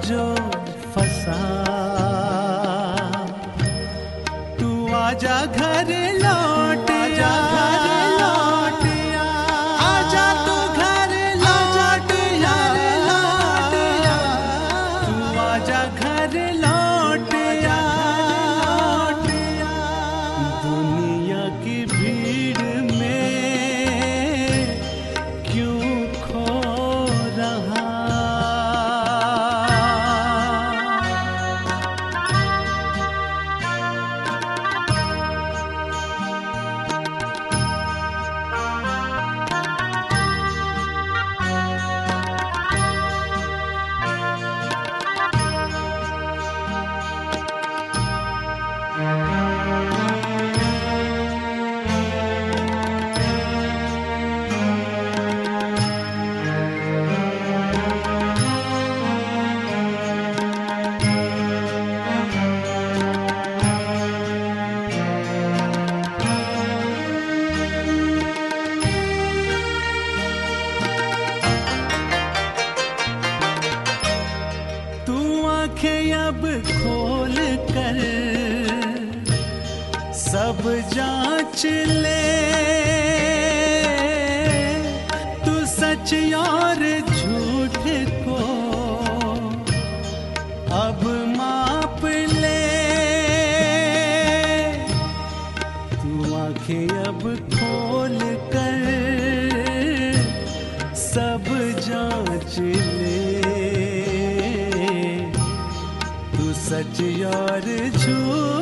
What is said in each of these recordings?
जो फंसा और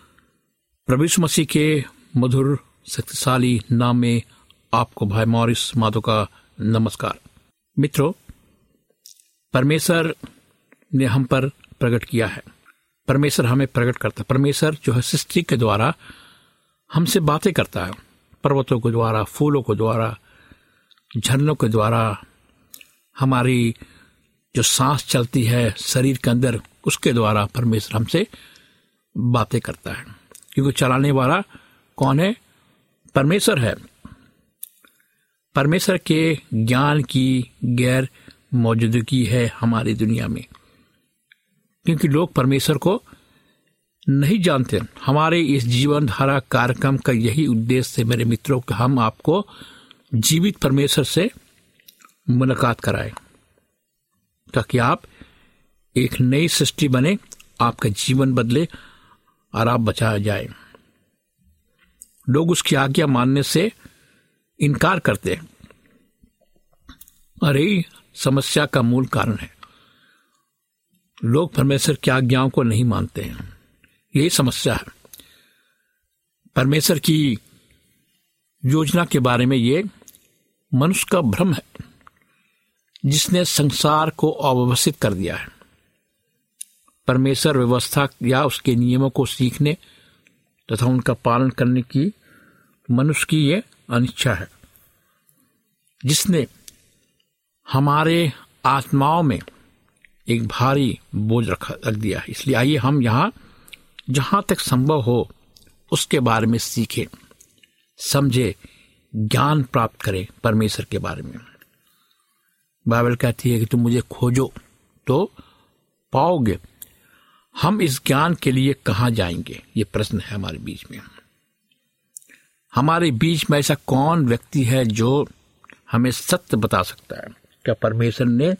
प्रभु मसीह के मधुर, शक्तिशाली नाम में आपको भाई मॉरिस माधो का नमस्कार। मित्रों, परमेश्वर ने हम पर प्रकट किया है। परमेश्वर हमें प्रकट करता है। परमेश्वर जो है सृष्टि के द्वारा हमसे बातें करता है। पर्वतों के द्वारा, फूलों के द्वारा, झरनों के द्वारा, हमारी जो सांस चलती है शरीर के अंदर, उसके द्वारा परमेश्वर हमसे बातें करता है। क्योंकि चलाने वाला कौन है? परमेश्वर है। परमेश्वर के ज्ञान की गैर मौजूदगी है हमारी दुनिया में। क्योंकि लोग परमेश्वर को नहीं जानते। हमारे इस जीवन धारा कार्यक्रम का यही उद्देश्य है, मेरे मित्रों, कि हम आपको जीवित परमेश्वर से मुलाकात कराएँ, ताकि आप एक नई सृष्टि बने, आपका जीवन बदले आप बचाया जाए। लोग उसकी आज्ञा मानने से इनकार करते हैं। और यही समस्या का मूल कारण है। लोग परमेश्वर की आज्ञाओं को नहीं मानते हैं। यही समस्या है। परमेश्वर की योजना के बारे में ये, मनुष्य का भ्रम है, जिसने संसार को अव्यवस्थित कर दिया है। परमेश्वर व्यवस्था या उसके नियमों को सीखने तथा उनका पालन करने की मनुष्य की ये अनिच्छा है। जिसने हमारे आत्माओं में एक भारी बोझ रखा, रख दिया है। इसलिए आइए हम यहाँ, जहाँ तक संभव हो, उसके बारे में सीखें, समझे, ज्ञान प्राप्त करें परमेश्वर के बारे में। बाइबल कहती है कि तुम मुझे खोजो तो पाओगे हम इस ज्ञान के लिए कहाँ जाएँगे? ये प्रश्न है हमारे बीच में। हमारे बीच में ऐसा कौन व्यक्ति है जो हमें सत्य बता सकता है? क्या परमेश्वर ने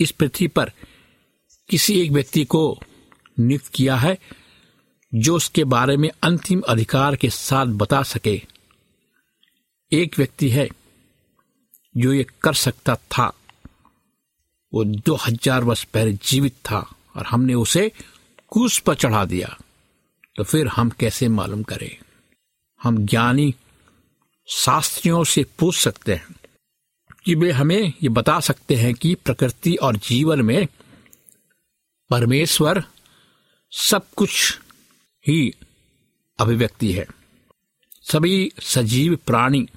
इस पृथ्वी पर किसी एक व्यक्ति को नियुक्त किया है जो उसके बारे में अंतिम अधिकार के साथ बता सके? एक व्यक्ति है जो ये कर सकता था। वो दो हज़ार वर्ष पहले जीवित था। और हमने उसे क्रूस पर चढ़ा दिया। तो फिर हम कैसे मालूम करें? हम ज्ञानी शास्त्रियों से पूछ सकते हैं कि वे हमें ये बता सकते हैं कि प्रकृति और जीवन में परमेश्वर सब कुछ ही अभिव्यक्ति है। सभी सजीव प्राणी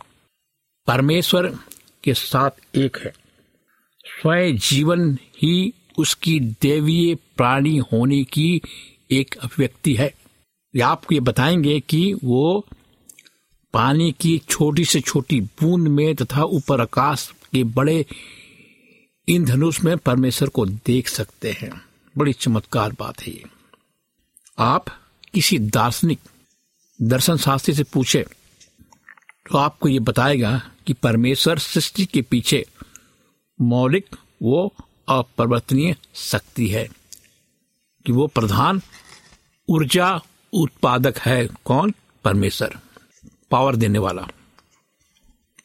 परमेश्वर के साथ एक है। स्वयं जीवन ही उसकी देवीय प्राणी होने की एक अभिव्यक्ति है। आपको ये बताएँगे कि वो पानी की छोटी से छोटी बूंद में तथा ऊपर आकाश के बड़े इंधनुष में परमेश्वर को देख सकते हैं। बड़ी चमत्कार बात है ये। आप किसी दार्शनिक दर्शन शास्त्री से पूछे तो आपको ये बताएगा कि परमेश्वर सृष्टि के पीछे मौलिक वो अपरिवर्तनीय शक्ति है। कि वो प्रधान ऊर्जा उत्पादक है कौन? परमेश्वर। पावर देने वाला।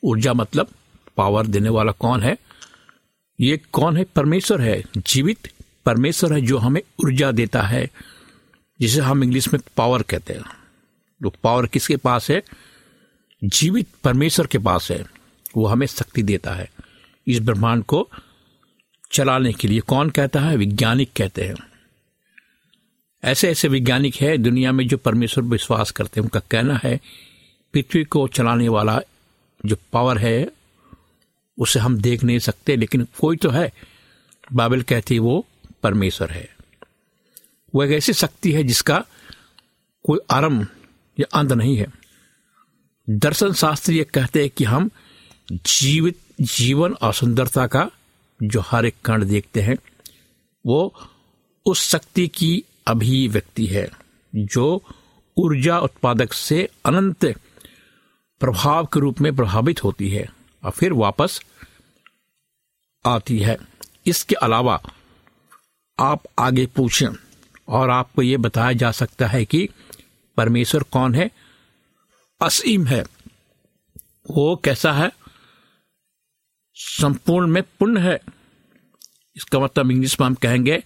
ऊर्जा मतलब पावर देने वाला कौन है? ये कौन है? परमेश्वर है। जीवित परमेश्वर है जो हमें ऊर्जा देता है, जिसे हम इंग्लिश में पावर कहते हैं। तो पावर किसके पास है? जीवित परमेश्वर के पास है। वो हमें शक्ति देता है। इस ब्रह्मांड को चलाने के लिए कौन कहता है? वैज्ञानिक कहते हैं। ऐसे ऐसे वैज्ञानिक है दुनिया में जो परमेश्वर पर विश्वास करते हैं, उनका कहना है, पृथ्वी को चलाने वाला जो पावर है, उसे हम देख नहीं सकते, लेकिन कोई तो है। बाइबल कहती वो परमेश्वर है। वो एक ऐसी शक्ति है जिसका कोई आरंभ या अंत नहीं है। दर्शन शास्त्र ये कहते हैं कि हम जीवित जीवन और सुंदरता का जो हर एक कण देखते हैं, वो उस शक्ति की अभिव्यक्ति है, जो ऊर्जा उत्पादक से अनंत प्रभाव के रूप में प्रभावित होती है और फिर वापस आती है। इसके अलावा आप आगे पूछें और आपको यह बताया जा सकता है कि परमेश्वर कौन है? असीम है। वो कैसा है? संपूर्ण में पूर्ण है। इसका मतलब इंग्लिश में हम कहेंगे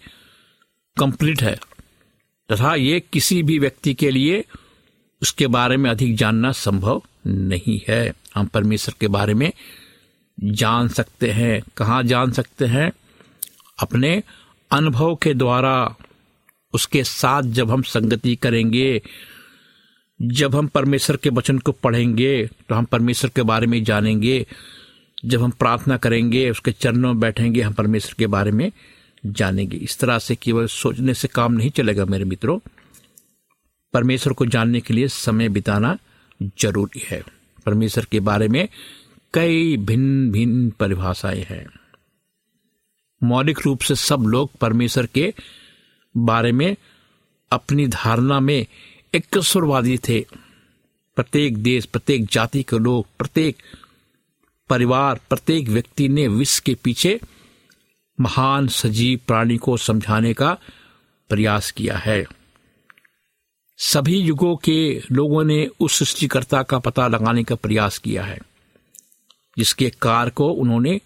कंप्लीट है। तथा ये किसी भी व्यक्ति के लिए उसके बारे में अधिक जानना संभव नहीं है। हम परमेश्वर के बारे में जान सकते हैं। कहाँ जान सकते हैं? अपने अनुभव के द्वारा, उसके साथ जब हम संगति करेंगे, जब हम परमेश्वर के वचन को पढ़ेंगे तो हम परमेश्वर के बारे में जानेंगे। जब हम प्रार्थना करेंगे, उसके चरणों में बैठेंगे, हम परमेश्वर के बारे में जानेंगे। इस तरह से केवल सोचने से काम नहीं चलेगा मेरे मित्रों। परमेश्वर को जानने के लिए समय बिताना ज़रूरी है। परमेश्वर के बारे में कई भिन्न भिन्न परिभाषाएँ हैं। मौलिक रूप से सब लोग परमेश्वर के बारे में अपनी धारणा में एक स्वरवादी थे। प्रत्येक देश, प्रत्येक जाति के लोग, प्रत्येक परिवार, प्रत्येक व्यक्ति ने विश्व के पीछे महान सजीव प्राणी को समझाने का प्रयास किया है। सभी युगों के लोगों ने उस सृष्टिकर्ता का पता लगाने का प्रयास किया है, जिसके कार को उन्होंने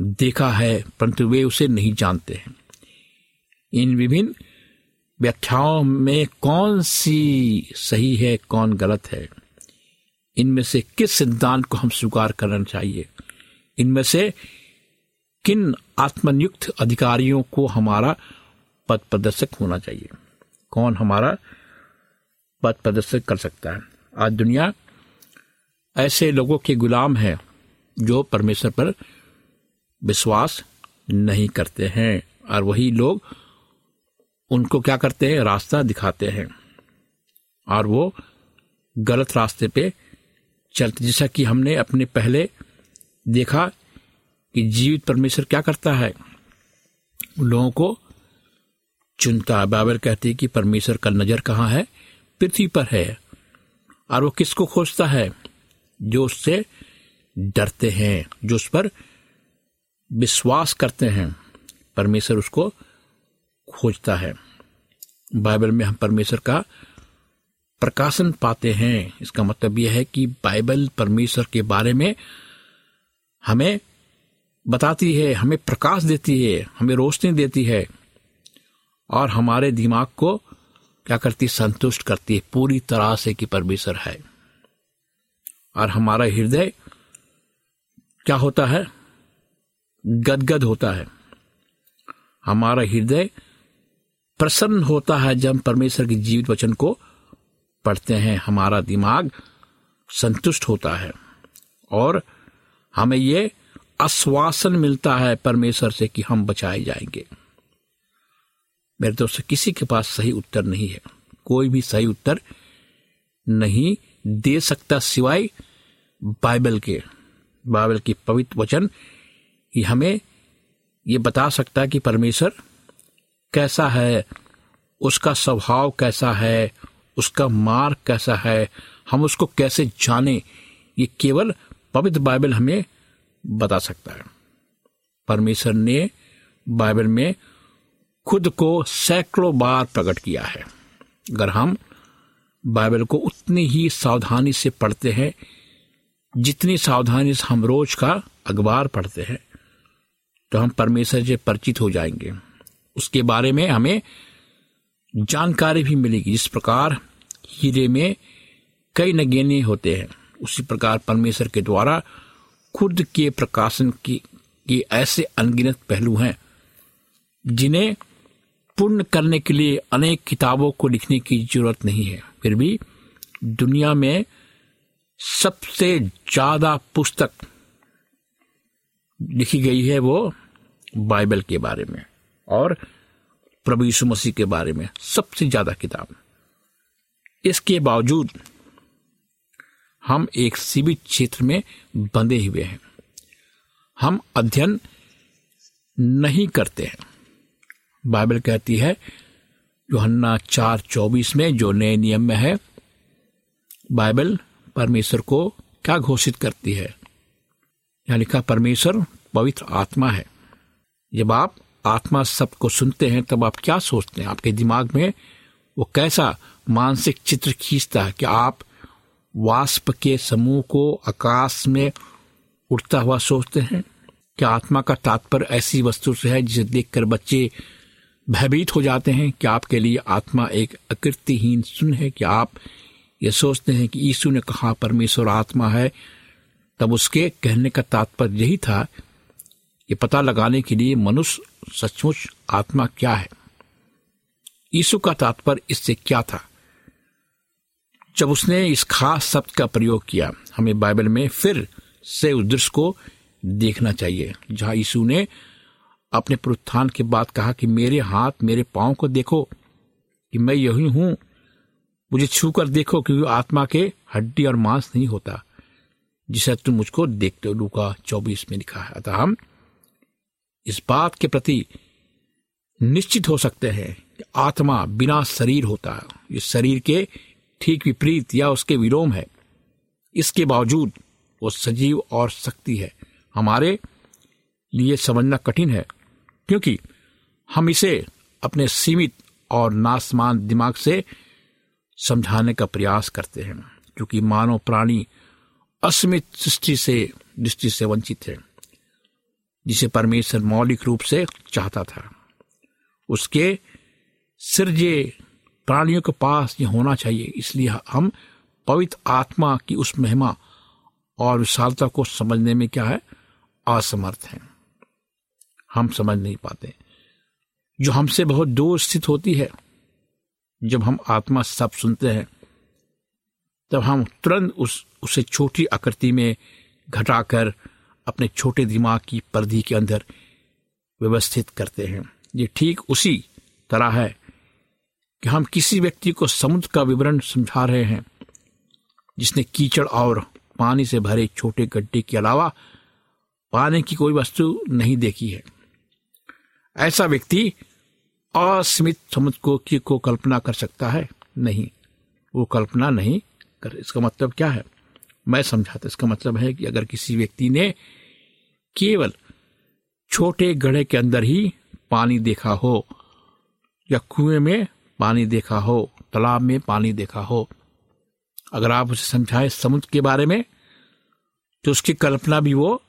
देखा है, परंतु वे उसे नहीं जानते हैं। इन विभिन्न व्याख्याओं में कौन सी सही है, कौन गलत है, इनमें से किस सिद्धांत को हम स्वीकार करना चाहिए? इनमें से किन आत्मनियुक्त अधिकारियों को हमारा पद प्रदर्शक होना चाहिए? कौन हमारा पद प्रदर्शक कर सकता है? आज दुनिया ऐसे लोगों के गुलाम है जो परमेश्वर पर विश्वास नहीं करते हैं। और वही लोग उनको क्या करते हैं? रास्ता दिखाते हैं। और वो गलत रास्ते पे चलते। जैसा कि हमने अपने पहले देखा कि जीवित परमेश्वर क्या करता है? उन लोगों को चुनता है। बाबर कहती है कि परमेश्वर का नज़र कहाँ है? पृथ्वी पर है। और वो किसको खोजता है? जो उससे डरते हैं, जो उस पर विश्वास करते हैं। परमेश्वर उसको खोजता है। बाइबल में हम परमेश्वर का प्रकाशन पाते हैं। इसका मतलब यह है कि बाइबल परमेश्वर के बारे में हमें बताती है, हमें प्रकाश देती है, हमें रोशनी देती है और हमारे दिमाग को क्या करती है? संतुष्ट करती है। पूरी तरह से कि परमेश्वर है। और हमारा हृदय क्या होता है? गदगद होता है। हमारा हृदय प्रसन्न होता है जब परमेश्वर के जीवित वचन को पढ़ते हैं। हमारा दिमाग संतुष्ट होता है और हमें ये आश्वासन मिलता है परमेश्वर से कि हम बचाए जाएँगे। मेरे दोस्त, किसी के पास सही उत्तर नहीं है। कोई भी सही उत्तर नहीं दे सकता सिवाय बाइबल के। बाइबल की पवित्र वचन ये हमें ये बता सकता है कि परमेश्वर कैसा है, उसका स्वभाव कैसा है, उसका मार्ग कैसा है, हम उसको कैसे जाने, ये केवल पवित्र बाइबल हमें बता सकता है। परमेश्वर ने बाइबल में खुद को सैकड़ों बार प्रकट किया है। अगर हम बाइबल को उतनी ही सावधानी से पढ़ते हैं, जितनी सावधानी से हम रोज का अखबार पढ़ते हैं तो हम परमेश्वर से परिचित हो जाएँगे। उसके बारे में हमें जानकारी भी मिलेगी। जिस प्रकार हीरे में कई नगेने होते हैं, उसी प्रकार परमेश्वर के द्वारा खुद के प्रकाशन की, के ऐसे अनगिनत पहलू हैं, जिन्हें पूर्ण करने के लिए अनेक किताबों को लिखने की ज़रूरत नहीं है। फिर भी दुनिया में सबसे ज़्यादा पुस्तक लिखी गई है वो बाइबल के बारे में और प्रभु यीशु मसीह के बारे में सबसे ज़्यादा किताब। इसके बावजूद हम एक सीमित क्षेत्र में बंधे हुए हैं। हम अध्ययन नहीं करते हैं। बाइबल कहती है, योहन्ना चार चौबीस में जो नए नियम में है, बाइबल परमेश्वर को क्या घोषित करती है? यहाँ लिखा, परमेश्वर पवित्र आत्मा है। जब आप आत्मा शब्द को सुनते हैं, तब आप क्या सोचते हैं? आपके दिमाग में वो कैसा मानसिक चित्र खींचता है कि आप वाष्प के समूह को आकाश में उड़ता हुआ सोचते हैं। क्या आत्मा का तात्पर्य ऐसी वस्तु से है जिसे देखकर बच्चे भयभीत हो जाते हैं? कि आपके लिए आत्मा एक अकृतिहीन सुन है? कि आप ये सोचते हैं कि यीशु ने कहा परमेश्वर आत्मा है? तब उसके कहने का तात्पर्य यही था ये पता लगाने के लिए मनुष्य सचमुच आत्मा क्या है? यीशु का तात्पर्य इससे क्या था? जब उसने इस खास शब्द का प्रयोग किया, हमें बाइबल में फिर से उस दृश्य को देखना चाहिए, जहाँ यीशु ने अपने पुरुत्थान के बाद कहा कि मेरे हाथ, मेरे पाँव को देखो, कि मैं यही हूँ। मुझे छू कर देखो, क्योंकि आत्मा के हड्डी और मांस नहीं होता, जिसे तुम मुझको देखते हो। लूका चौबीस में लिखा है। अतः हम इस बात के प्रति निश्चित हो सकते हैं कि आत्मा बिना शरीर होता है इस शरीर के ठीक विपरीत या उसके विलोम है। इसके बावजूद वो सजीव और शक्ति है। हमारे लिए समझना कठिन है, क्योंकि हम इसे अपने सीमित और नासमान दिमाग से समझाने का प्रयास करते हैं, क्योंकि मानव प्राणी अस्मित सृष्टि से, दृष्टि से वंचित है, जिसे परमेश्वर मौलिक रूप से चाहता था। उसके सिरजे प्राणियों के पास ये होना चाहिए। इसलिए हम पवित्र आत्मा की उस महिमा और विशालता को समझने में क्या है? असमर्थ हैं। हम समझ नहीं पाते। जो हमसे बहुत दूर स्थित होती है, जब हम आत्मा सब सुनते हैं, तब हम तुरंत उस, उसे छोटी आकृति में घटाकर अपने छोटे दिमाग की परिधि के अंदर व्यवस्थित करते हैं। ये ठीक उसी तरह है कि हम किसी व्यक्ति को समुद्र का विवरण समझा रहे हैं, जिसने कीचड़ और पानी से भरे छोटे गड्ढे के अलावा पाने की कोई वस्तु नहीं देखी है। ऐसा व्यक्ति असीमित समुद्र को की को कल्पना कर सकता है? नहीं। वो कल्पना नहीं कर, इसका मतलब क्या है? मैं समझाता, इसका मतलब है कि अगर किसी व्यक्ति ने केवल छोटे गढ़े के अंदर ही पानी देखा हो, या कुएँ में पानी देखा हो, तालाब में पानी देखा हो। अगर आप उसे समझाएँ समुद्र के बारे में तो उसकी कल्पना भी वो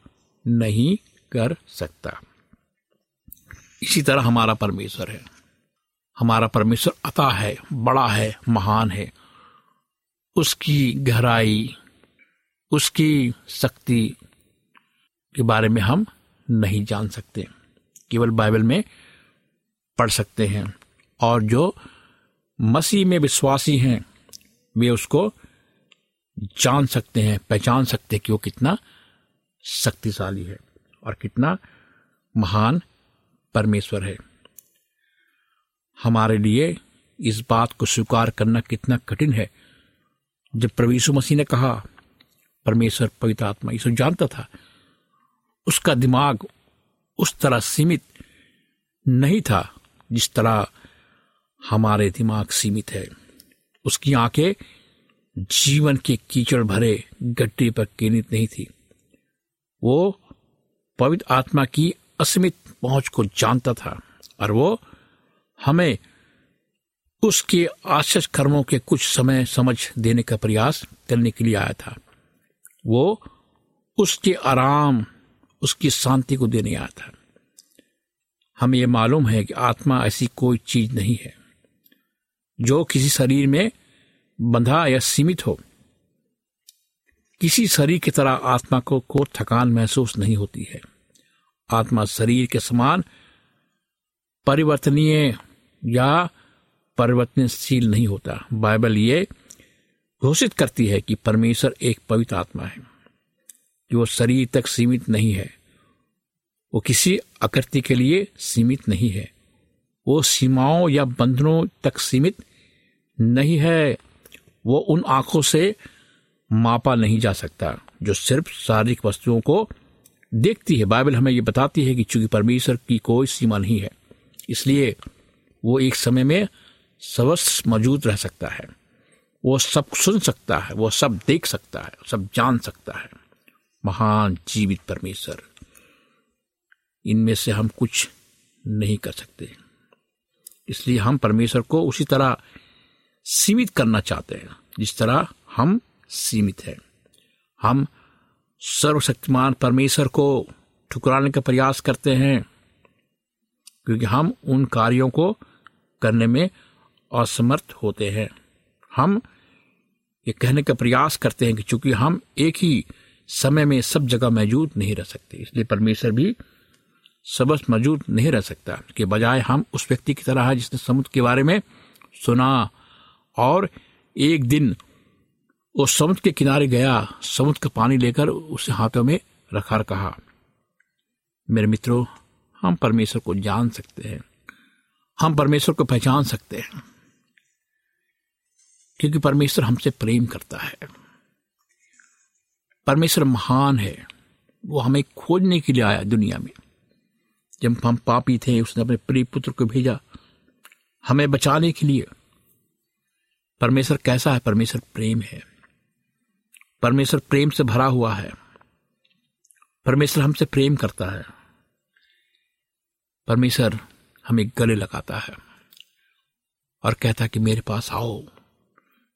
नहीं कर सकता। इसी तरह हमारा परमेश्वर है। हमारा परमेश्वर अता है, बड़ा है, महान है। उसकी गहराई, उसकी शक्ति के बारे में हम नहीं जान सकते। केवल बाइबल में पढ़ सकते हैं। और जो मसीह में विश्वासी हैं, वे उसको जान सकते हैं, पहचान सकते हैं कि वो कितना शक्तिशाली है और कितना महान परमेश्वर है। हमारे लिए इस बात को स्वीकार करना कितना कठिन है। जब यीशु मसीह ने कहा, परमेश्वर पवित्र आत्मा, यीशु जानता था, उसका दिमाग उस तरह सीमित नहीं था जिस तरह हमारे दिमाग सीमित है। उसकी आँखें जीवन के कीचड़ भरे गड्ढे पर केंद्रित नहीं थी। वो पवित्र आत्मा की असीमित पहुँच को जानता था और वो हमें उसके आश्चर्य कर्मों के कुछ समय समझ देने का प्रयास करने के लिए आया था। वो उसके आराम, उसकी शांति को देने आया था। हमें यह मालूम है कि आत्मा ऐसी कोई चीज़ नहीं है। जो किसी शरीर में बंधा या सीमित हो, किसी शरीर की तरह आत्मा को को थकान महसूस नहीं होती है। आत्मा शरीर के समान परिवर्तनीय या परिवर्तनशील नहीं होता। बाइबल ये घोषित करती है कि परमेश्वर एक पवित्र आत्मा है। जो शरीर तक सीमित नहीं है, वो किसी आकृति के लिए सीमित नहीं है। वो सीमाओं या बंधनों तक सीमित नहीं है। वो उन आँखों से मापा नहीं जा सकता, जो सिर्फ़ शारीरिक वस्तुओं को देखती है। बाइबल हमें ये बताती है कि चूँकि परमेश्वर की कोई सीमा नहीं है, इसलिए वो एक समय में सबस मौजूद रह सकता है। वो सब सुन सकता है, वो सब देख सकता है, सब जान सकता है। महान जीवित परमेश्वर, इनमें से हम कुछ नहीं कर सकते। इसलिए हम परमेश्वर को उसी तरह सीमित करना चाहते हैं, जिस तरह हम सीमित हैं। हम सर्वशक्तिमान परमेश्वर को ठुकराने का प्रयास करते हैं, क्योंकि हम उन कार्यों को करने में असमर्थ होते हैं। हम ये कहने का प्रयास करते हैं कि चूँकि हम एक ही समय में सब जगह मौजूद नहीं रह सकते, इसलिए परमेश्वर भी सबस मौजूद नहीं रह सकता। के बजाय हम उस व्यक्ति की तरह है जिसने समुद्र के बारे में सुना और एक दिन वो समुद्र के किनारे गया, समुद्र का पानी लेकर उसे हाथों में रखा कहा, मेरे मित्रों, हम परमेश्वर को जान सकते हैं। हम परमेश्वर को पहचान सकते हैं। क्योंकि परमेश्वर हमसे प्रेम करता है। परमेश्वर महान है। वो हमें खोजने के लिए आया दुनिया में। जब हम पापी थे, उसने अपने प्रिय पुत्र को भेजा हमें बचाने के लिए। परमेश्वर कैसा है? परमेश्वर प्रेम है। परमेश्वर प्रेम से भरा हुआ है। परमेश्वर हमसे प्रेम करता है। परमेश्वर हमें गले लगाता है और कहता है कि मेरे पास आओ,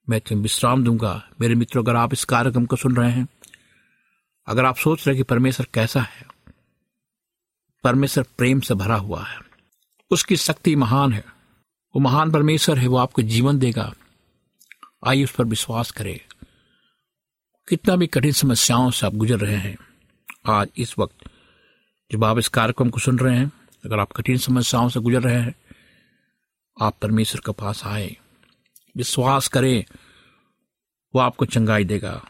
मैं तुम्हें विश्राम दूँगा। मेरे मित्रों, अगर आप इस कार्यक्रम को सुन रहे हैं, अगर आप सोच रहे कि परमेश्वर कैसा है परमेश्वर प्रेम से भरा हुआ है। उसकी शक्ति महान है। वो महान परमेश्वर है, वो आपको जीवन देगा। आइए उस पर विश्वास करें। कितना भी कठिन समस्याओं से आप गुजर रहे हैं, आज इस वक्त जब आप इस कार्यक्रम को सुन रहे हैं, अगर आप कठिन समस्याओं से गुजर रहे हैं, आप परमेश्वर के पास आए। विश्वास करें, वो आपको चंगाई देगा।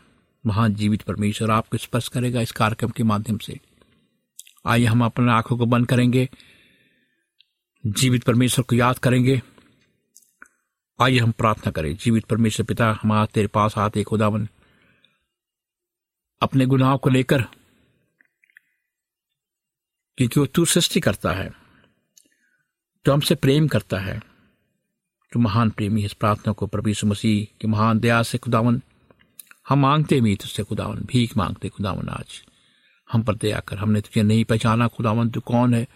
महान जीवित परमेश्वर आपको स्पर्श करेगा इस कार्यक्रम के माध्यम से। आइए हम अपने आँखों को बंद करेंगे, जीवित परमेश्वर को याद करेंगे। आइए हम प्रार्थना करें, जीवित परमेश्वर पिता हमारा तेरे पास आते खुदावन। अपने गुनाहों को लेकर क्योंकि वो तू सृष्टि करता है, जो हमसे प्रेम करता है, जो महान प्रेमी इस प्रार्थना को प्रभु मसीह की महान दया से, खुदावन, हम मांगते भी तुझसे, खुदावन, भीख मांगते खुदावन आज। हम पर दया कर। हमने तुझे नहीं पहचाना खुदावन तू कौन है?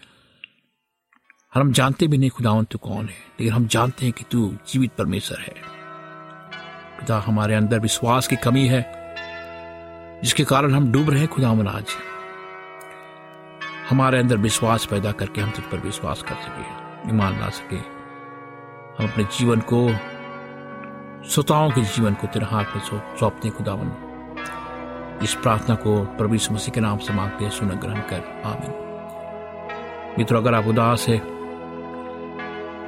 हम जानते भी नहीं खुदावन तू कौन है। लेकिन हम जानते हैं कि तू जीवित परमेश्वर है। पिता हमारे अंदर विश्वास की कमी है, जिसके कारण हम डूब रहे हैं खुदावन आज। हमारे अंदर विश्वास पैदा करके हम तुझ पर विश्वास कर सके, ईमान ला सके। हम अपने जीवन को श्रोताओं के जीवन को तेरे हाथ में सौंपते खुदावन इस प्रार्थना को प्रभु मसीह के नाम से मांगते हैं सुन ग्रहण कर। आमीन। मित्रों, अगर आप उदास है,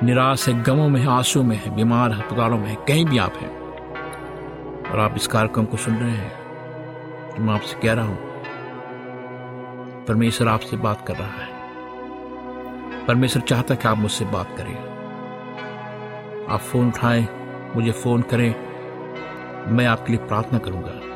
निराश है, गमों में है आँसू में है, बीमार है अस्पतालों में है, कहीं भी आप हैं, और आप इस कार्यक्रम को सुन रहे हैं तो मैं आपसे कह रहा हूँ, परमेश्वर आपसे बात कर रहा है। परमेश्वर चाहता है कि आप मुझसे बात करें। आप फ़ोन उठाएँ, मुझे फ़ोन करें, मैं आपके लिए प्रार्थना करूँगा।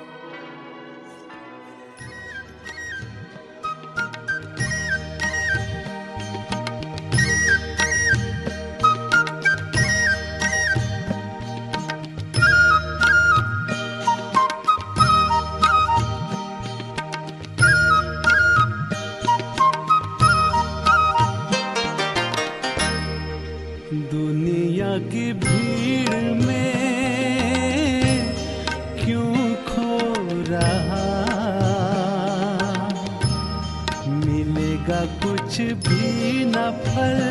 कुछ भी न फल।